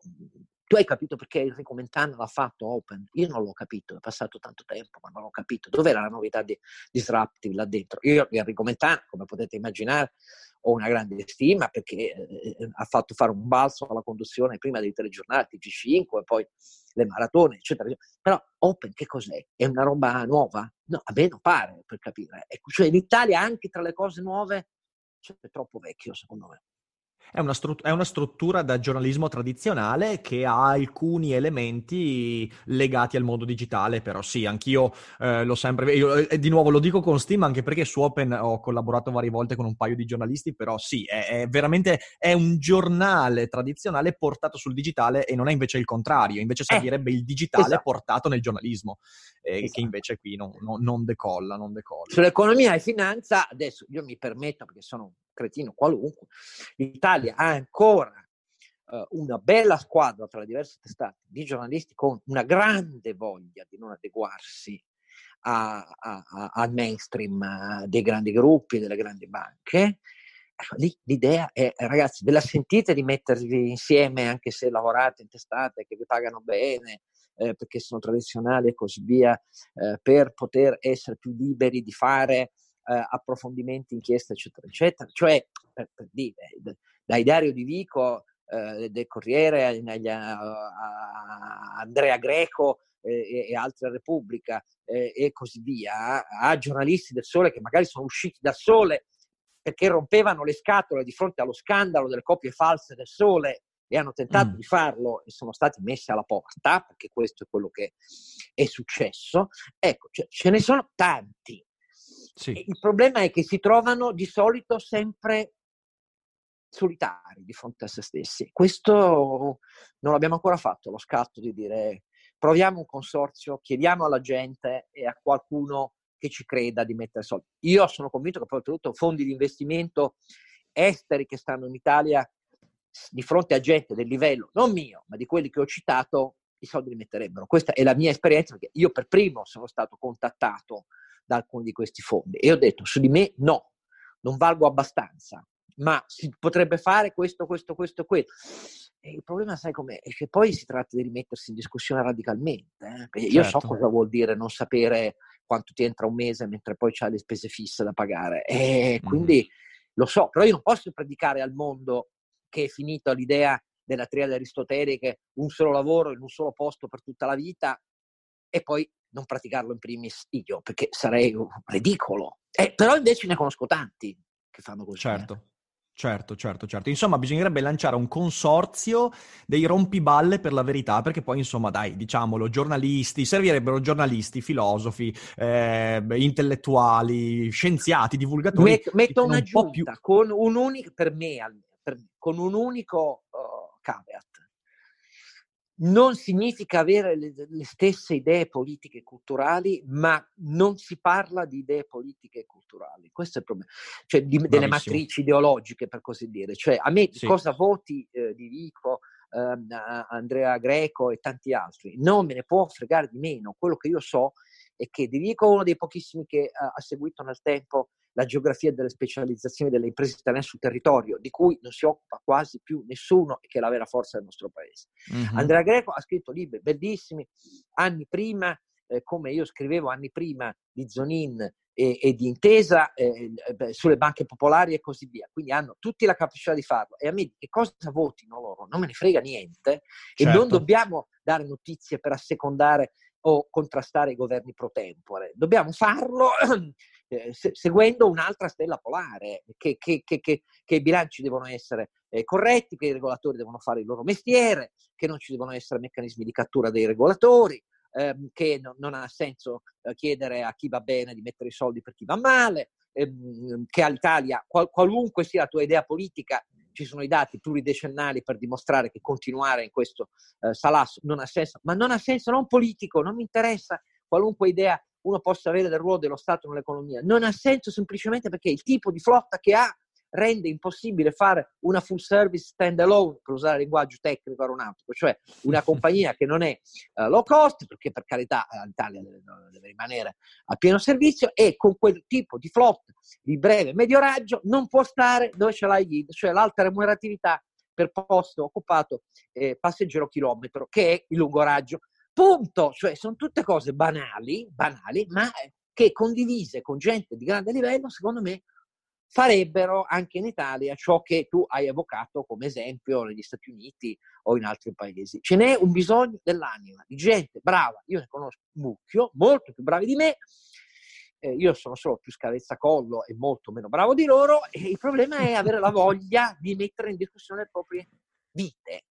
[SPEAKER 2] Tu hai capito perché Enrico Mentana l'ha fatto Open? Io non l'ho capito, è passato tanto tempo, ma non l'ho capito. Dov'era la novità di Disruptive là dentro? Io di Enrico Mentana, come potete immaginare, ho una grande stima perché eh, ha fatto fare un balzo alla conduzione prima dei telegiornali G5 e poi le maratone, eccetera. Però Open che cos'è? È una roba nuova? No, a me non pare, per capire. Ecco, cioè in Italia anche tra le cose nuove c'è troppo vecchio, secondo me.
[SPEAKER 1] È una, strut- è una, struttura da giornalismo tradizionale che ha alcuni elementi legati al mondo digitale, però sì, anch'io eh, l'ho sempre... Io, eh, di nuovo lo dico con stima anche perché su Open ho collaborato varie volte con un paio di giornalisti, però sì, è, è veramente è un giornale tradizionale portato sul digitale e non è invece il contrario, invece eh, servirebbe eh, il digitale esatto. portato nel giornalismo, eh, esatto. che invece qui non, non, non, decolla, non decolla.
[SPEAKER 2] Sull'economia e finanza, adesso io mi permetto perché sono cretino qualunque, l'Italia ha ancora uh, una bella squadra tra le diverse testate di giornalisti con una grande voglia di non adeguarsi a, a, a, al mainstream uh, dei grandi gruppi, delle grandi banche. Ecco, lì l'idea è, ragazzi, ve la sentite di mettervi insieme anche se lavorate in testate che vi pagano bene, eh, perché sono tradizionali e così via, eh, per poter essere più liberi di fare eh, approfondimenti, inchieste, eccetera, eccetera. Cioè, per, per dire, dai Dario Di Vico eh, del Corriere agli, a, a Andrea Greco eh, e altre Repubblica e così via, a giornalisti del Sole che magari sono usciti da Sole perché rompevano le scatole di fronte allo scandalo delle copie false del Sole e hanno tentato mm. di farlo e sono stati messi alla porta, perché questo è quello che è successo. Ecco, cioè, ce ne sono tanti. Sì. Il problema è che si trovano di solito sempre solitari di fronte a se stessi. Questo non l'abbiamo ancora fatto, lo scatto di dire proviamo un consorzio, chiediamo alla gente e a qualcuno che ci creda di mettere soldi. Io sono convinto che poi oltretutto fondi di investimento esteri che stanno in Italia di fronte a gente del livello, non mio, ma di quelli che ho citato, i soldi li metterebbero. Questa è la mia esperienza, perché io per primo sono stato contattato da alcuni di questi fondi. E ho detto, su di me no, non valgo abbastanza, ma si potrebbe fare questo, questo, questo questo. E il problema, sai com'è? È che poi si tratta di rimettersi in discussione radicalmente. Eh? Io certo. so cosa vuol dire non sapere quanto ti entra un mese mentre poi c'hai le spese fisse da pagare. E quindi mm. lo so, però io non posso predicare al mondo che è finita l'idea della triade aristotelica, un solo lavoro in un solo posto per tutta la vita e poi non praticarlo in primis io, perché sarei ridicolo. Eh, però invece ne conosco tanti che fanno così.
[SPEAKER 1] Eh. Certo. Certo, certo, certo. Insomma, bisognerebbe lanciare un consorzio dei rompiballe per la verità, perché poi, insomma, dai, diciamolo, giornalisti, servirebbero giornalisti, filosofi, eh, intellettuali, scienziati, divulgatori.
[SPEAKER 2] Met, metto una un più... con un unico, per me, per, con un unico uh, caveat non significa avere le, le, stesse idee politiche e culturali, ma non si parla di idee politiche e culturali. Questo è il problema, cioè di, delle matrici ideologiche, per così dire. Cioè, a me sì. cosa voti eh, di Vico, eh, Andrea Greco e tanti altri, non me ne può fregare di meno. Quello che io so è che Di Vico è uno dei pochissimi che uh, ha seguito nel tempo la geografia delle specializzazioni delle imprese italiane sul territorio, di cui non si occupa quasi più nessuno e che è la vera forza del nostro paese. Mm-hmm. Andrea Greco ha scritto libri bellissimi anni prima, eh, come io scrivevo anni prima di Zonin e, e di Intesa eh, eh sulle banche popolari e così via. Quindi hanno tutti la capacità di farlo. E a me che cosa votino loro non me ne frega niente certo. e non certo. dobbiamo dare notizie per assecondare o contrastare i governi pro tempore. Dobbiamo farlo eh, se, seguendo un'altra stella polare, che, che, che, che, i bilanci devono essere eh, corretti, che i regolatori devono fare il loro mestiere, che non ci devono essere meccanismi di cattura dei regolatori, ehm, che no, non ha senso eh, chiedere a chi va bene di mettere i soldi per chi va male, ehm, che all'Italia, qual, qualunque sia la tua idea politica, ci sono i dati pluridecennali per dimostrare che continuare in questo eh, salasso non ha senso, ma non ha senso non politico, non mi interessa qualunque idea uno possa avere del ruolo dello Stato nell'economia. Non ha senso semplicemente perché il tipo di flotta che ha rende impossibile fare una full service stand alone, per usare il linguaggio tecnico aeronautico, cioè una compagnia che non è uh, low cost, perché per carità uh, l'Italia deve, deve, rimanere a pieno servizio, e con quel tipo di flotta di breve e medio raggio non può stare dove ce l'hai yield, cioè l'alta remuneratività per posto occupato eh, passeggero chilometro, che è il lungo raggio. Punto, cioè sono tutte cose banali, banali, ma che condivise con gente di grande livello, secondo me, farebbero anche in Italia ciò che tu hai evocato come esempio negli Stati Uniti o in altri paesi. Ce n'è un bisogno dell'anima, di gente brava, io ne conosco un mucchio, molto più bravi di me, eh, io sono solo più scavezzacollo e molto meno bravo di loro e il problema è avere la voglia di mettere in discussione le proprie vite.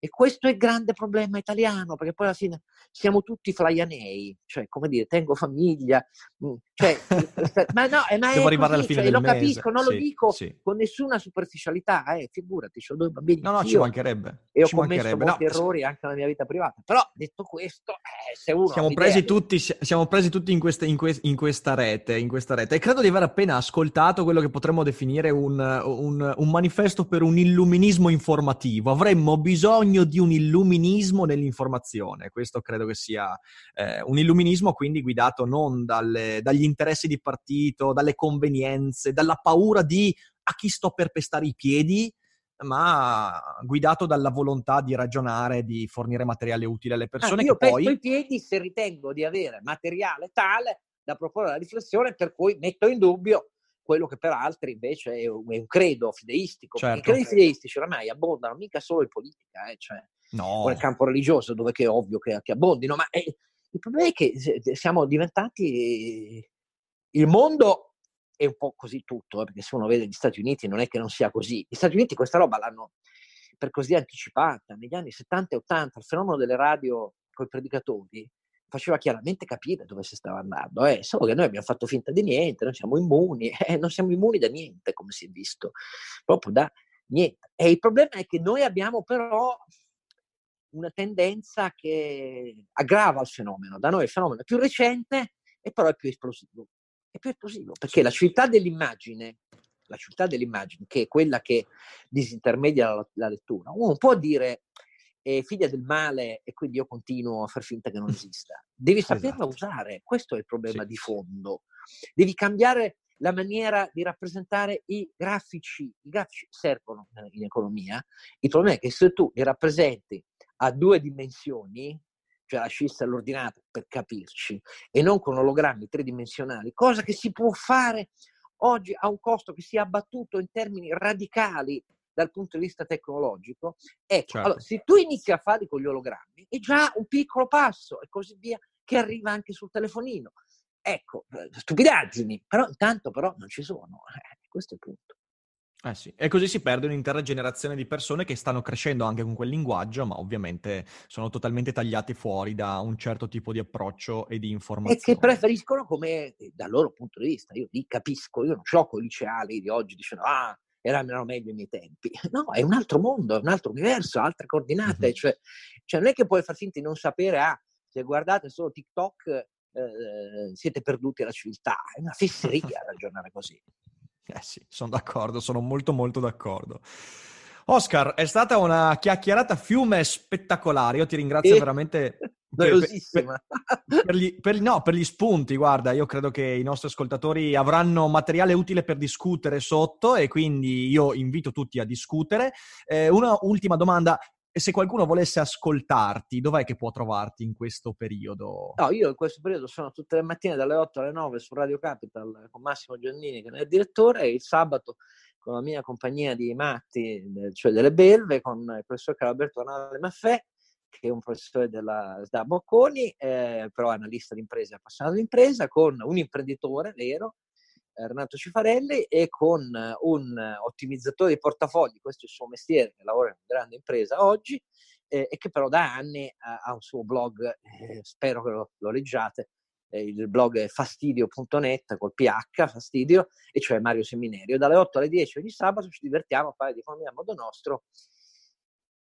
[SPEAKER 2] E questo è il grande problema italiano, perché poi alla fine siamo tutti flaianei, cioè come dire, tengo famiglia, mm, cioè, ma no, eh, ma
[SPEAKER 1] arrivare
[SPEAKER 2] così,
[SPEAKER 1] alla fine
[SPEAKER 2] cioè, lo
[SPEAKER 1] mese.
[SPEAKER 2] capisco, non
[SPEAKER 1] sì,
[SPEAKER 2] lo dico
[SPEAKER 1] sì.
[SPEAKER 2] con nessuna superficialità, eh, figurati, ho due bambini
[SPEAKER 1] No, no, ci mancherebbe.
[SPEAKER 2] e ho
[SPEAKER 1] ci
[SPEAKER 2] commesso
[SPEAKER 1] mancherebbe.
[SPEAKER 2] molti
[SPEAKER 1] No,
[SPEAKER 2] errori anche nella mia vita privata, però detto questo, eh, se uno
[SPEAKER 1] Siamo presi, tutti, si- siamo presi tutti in, queste- in que- in questa rete, in questa rete e credo di aver appena ascoltato quello che potremmo definire un, un- un manifesto per un illuminismo informativo. Avremmo bisogno di un illuminismo nell'informazione. Questo credo che sia eh, un illuminismo quindi guidato non dalle- dagli interessi di partito, dalle convenienze, dalla paura di a chi sto per pestare i piedi, ma guidato dalla volontà di ragionare, di fornire materiale utile alle persone
[SPEAKER 2] Ah, io
[SPEAKER 1] che poi...
[SPEAKER 2] pesto i piedi se ritengo di avere materiale tale da proporre la riflessione per cui metto in dubbio quello che per altri invece è un, è un credo fideistico.
[SPEAKER 1] Certo.
[SPEAKER 2] I credi fideistici oramai abbondano mica solo in politica, eh, cioè,
[SPEAKER 1] No,
[SPEAKER 2] o nel campo religioso dove che è ovvio che, che abbondino, ma eh, il problema è che siamo diventati... Il mondo è un po' così tutto, eh, perché se uno vede gli Stati Uniti non è che non sia così. Gli Stati Uniti questa roba l'hanno per così anticipata negli anni 70 e 80, il fenomeno delle radio con i predicatori faceva chiaramente capire dove si stava andando, eh, solo che noi abbiamo fatto finta di niente, noi siamo immuni, eh, non siamo immuni da niente, come si è visto, proprio da niente. E il problema è che noi abbiamo però una tendenza che aggrava il fenomeno. Da noi il fenomeno è più recente e però è più esplosivo. È più esplosivo perché la civiltà dell'immagine, la civiltà dell'immagine, che è quella che disintermedia la, la lettura, uno può dire è figlia del male e quindi io continuo a far finta che non esista. Devi saperla
[SPEAKER 1] Esatto.
[SPEAKER 2] usare, questo è il problema
[SPEAKER 1] Sì.
[SPEAKER 2] di fondo. Devi cambiare la maniera di rappresentare i grafici. I grafici servono in economia. Il problema è che se tu li rappresenti a due dimensioni, cioè la scissa e l'ordinata per capirci, e non con ologrammi tridimensionali, cosa che si può fare oggi a un costo che sia abbattuto in termini radicali dal punto di vista tecnologico. Ecco,
[SPEAKER 1] Certo.
[SPEAKER 2] allora, se tu inizi a farli con gli ologrammi, è già un piccolo passo e così via, che arriva anche sul telefonino. Ecco, eh, stupidaggini, però intanto però non ci sono. Eh, questo è il punto.
[SPEAKER 1] Eh sì, e così si perde un'intera generazione di persone che stanno crescendo anche con quel linguaggio, ma ovviamente sono totalmente tagliati fuori da un certo tipo di approccio e di
[SPEAKER 2] E
[SPEAKER 1] informazione.
[SPEAKER 2] che preferiscono come, eh, dal loro punto di vista, io li capisco, io non i liceali di oggi, dicono, ah, erano meglio i miei tempi. No, è un altro mondo, è un altro universo, altre coordinate,
[SPEAKER 1] Mhm.
[SPEAKER 2] cioè, cioè non è che puoi far finta di non sapere, ah, se guardate solo TikTok eh, siete perduti alla civiltà, è una fesseria ragionare così.
[SPEAKER 1] Eh sì, sono d'accordo, sono molto molto d'accordo. Oscar, è stata una chiacchierata fiume spettacolare. Io ti ringrazio
[SPEAKER 2] Eh,
[SPEAKER 1] veramente per, per gli, per- no, per gli spunti. Guarda, io credo che i nostri ascoltatori avranno materiale utile per discutere sotto e quindi io invito tutti a discutere. Eh, una ultima domanda. Se qualcuno volesse ascoltarti, dov'è che può trovarti in questo periodo?
[SPEAKER 2] No, io in questo periodo sono tutte le mattine dalle 8 alle 9 su Radio Capital con Massimo Giannini che è il direttore e il sabato con la mia compagnia di matti, cioè delle belve, con il professor Calaberto Anale Maffè, che è un professore della SDA Bocconi, eh, però analista di impresa, appassionato di impresa, con un imprenditore vero, Renato Cifarelli, e con eh, un ottimizzatore di portafogli, questo è il suo mestiere, che lavora in una grande impresa oggi, eh, e che però da anni ha, ha un suo blog, eh, spero che lo, lo leggiate, eh, il blog è fastidio.net col PH, fastidio, e cioè Mario Seminerio. Dalle 8 alle 10 ogni sabato ci divertiamo a fare di economia a modo nostro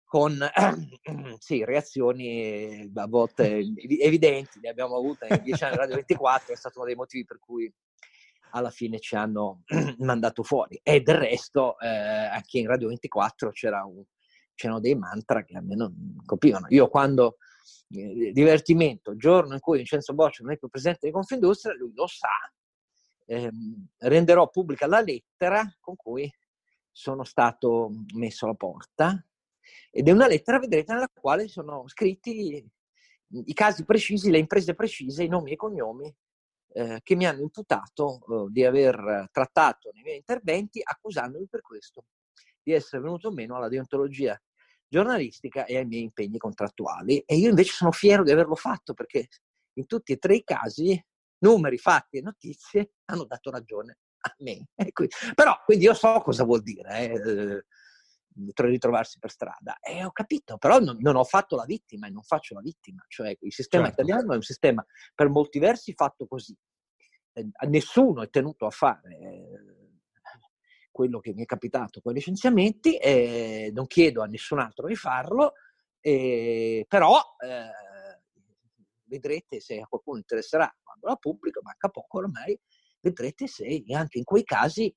[SPEAKER 2] con sì, reazioni eh, a volte evi- evidenti, le abbiamo avute in 10 anni di Radio 24, è stato uno dei motivi per cui alla fine ci hanno mandato fuori. E del resto, eh, anche in Radio 24 c'era un- c'erano dei mantra che a me colpivano. Io quando eh, divertimento, giorno in cui Vincenzo Boccia non è più presidente di Confindustria, lui lo sa, ehm, renderò pubblica la lettera con cui sono stato messo alla porta ed è una lettera, vedrete, nella quale sono scritti i casi precisi, le imprese precise, i nomi e i cognomi eh, che mi hanno imputato eh, di aver trattato nei miei interventi accusandomi per questo, di essere venuto meno alla deontologia giornalistica e ai miei impegni contrattuali. E io invece sono fiero di averlo fatto perché in tutti e tre i casi, numeri, fatti e notizie hanno dato ragione a me. Però quindi io so cosa vuol dire. Eh, ritrovarsi per strada. E ho capito, però non, non, ho fatto la vittima e non faccio la vittima. Cioè il sistema certo. italiano è un sistema per molti versi fatto così. Eh, nessuno è tenuto a fare eh, quello che mi è capitato con i licenziamenti e non chiedo a nessun altro di farlo, eh, però vedrete se a qualcuno interesserà quando la pubblico, manca poco ormai, vedrete se anche in quei casi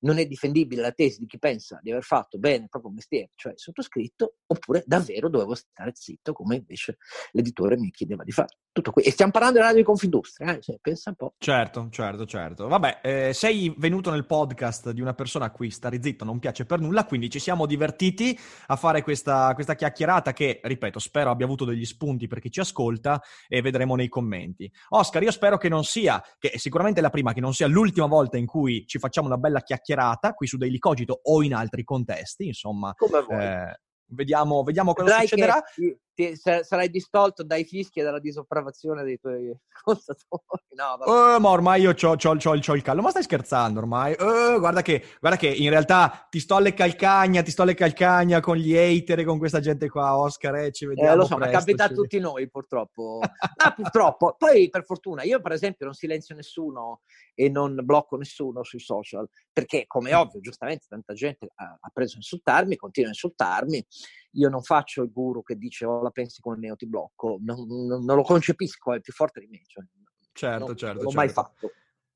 [SPEAKER 2] non è difendibile la tesi di chi pensa di aver fatto bene il proprio mestiere, cioè sottoscritto, oppure davvero dovevo stare zitto come invece l'editore mi chiedeva di fare. Tutto qui. E stiamo parlando di radio di Confindustria, eh? cioè, pensa un po'.
[SPEAKER 1] Certo, certo, certo. Vabbè, eh, sei venuto nel podcast di una persona a cui stare zitto non piace per nulla, quindi ci siamo divertiti a fare questa, questa chiacchierata che, ripeto, spero abbia avuto degli spunti per chi ci ascolta e vedremo nei commenti. Oscar, io spero che non sia, che è sicuramente la prima, che non sia l'ultima volta in cui ci facciamo una bella chiacchierata qui su Daily Cogito o in altri contesti, insomma.
[SPEAKER 2] Come vuoi. Eh,
[SPEAKER 1] Vediamo, vediamo cosa Dai succederà.
[SPEAKER 2] Ti, ti, sarai distolto dai fischi e dalla disapprovazione dei tuoi ascoltatori.
[SPEAKER 1] No, uh, ma ormai io c'ho, c'ho, c'ho, c'ho, il callo. Ma stai scherzando ormai? Uh, guarda, che, guarda, che, in realtà ti sto alle calcagna, ti sto alle calcagna con gli hater e con questa gente qua, Oscar. Eh, ci vediamo.
[SPEAKER 2] Eh, lo so,
[SPEAKER 1] presto,
[SPEAKER 2] ma capita a tutti noi, purtroppo. ah, purtroppo. Poi, per fortuna, io, per esempio, non silenzio nessuno e non blocco nessuno sui social, perché, come è ovvio, giustamente tanta gente ha, ha preso a insultarmi, continua a insultarmi. Io non faccio il guru che dice oh la pensi come me o ti blocco, non, non, non, lo concepisco, è più forte di me. Cioè,
[SPEAKER 1] certo, non, certo.
[SPEAKER 2] Non l'ho
[SPEAKER 1] certo.
[SPEAKER 2] mai fatto.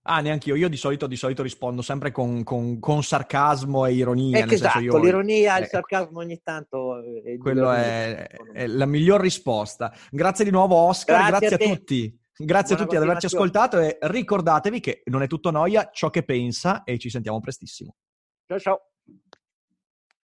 [SPEAKER 1] Ah, neanche io. Io di solito, di solito rispondo sempre con, con, con, sarcasmo e ironia.
[SPEAKER 2] Eh, esatto,
[SPEAKER 1] io,
[SPEAKER 2] l'ironia e eh, il sarcasmo ogni tanto.
[SPEAKER 1] È quello è, è, la miglior risposta. Grazie di nuovo, Oscar. Grazie, grazie a, a tutti. Grazie Buona a tutti ad averci ascoltato e ricordatevi che non è tutto noia ciò che pensa e ci sentiamo prestissimo.
[SPEAKER 2] Ciao ciao.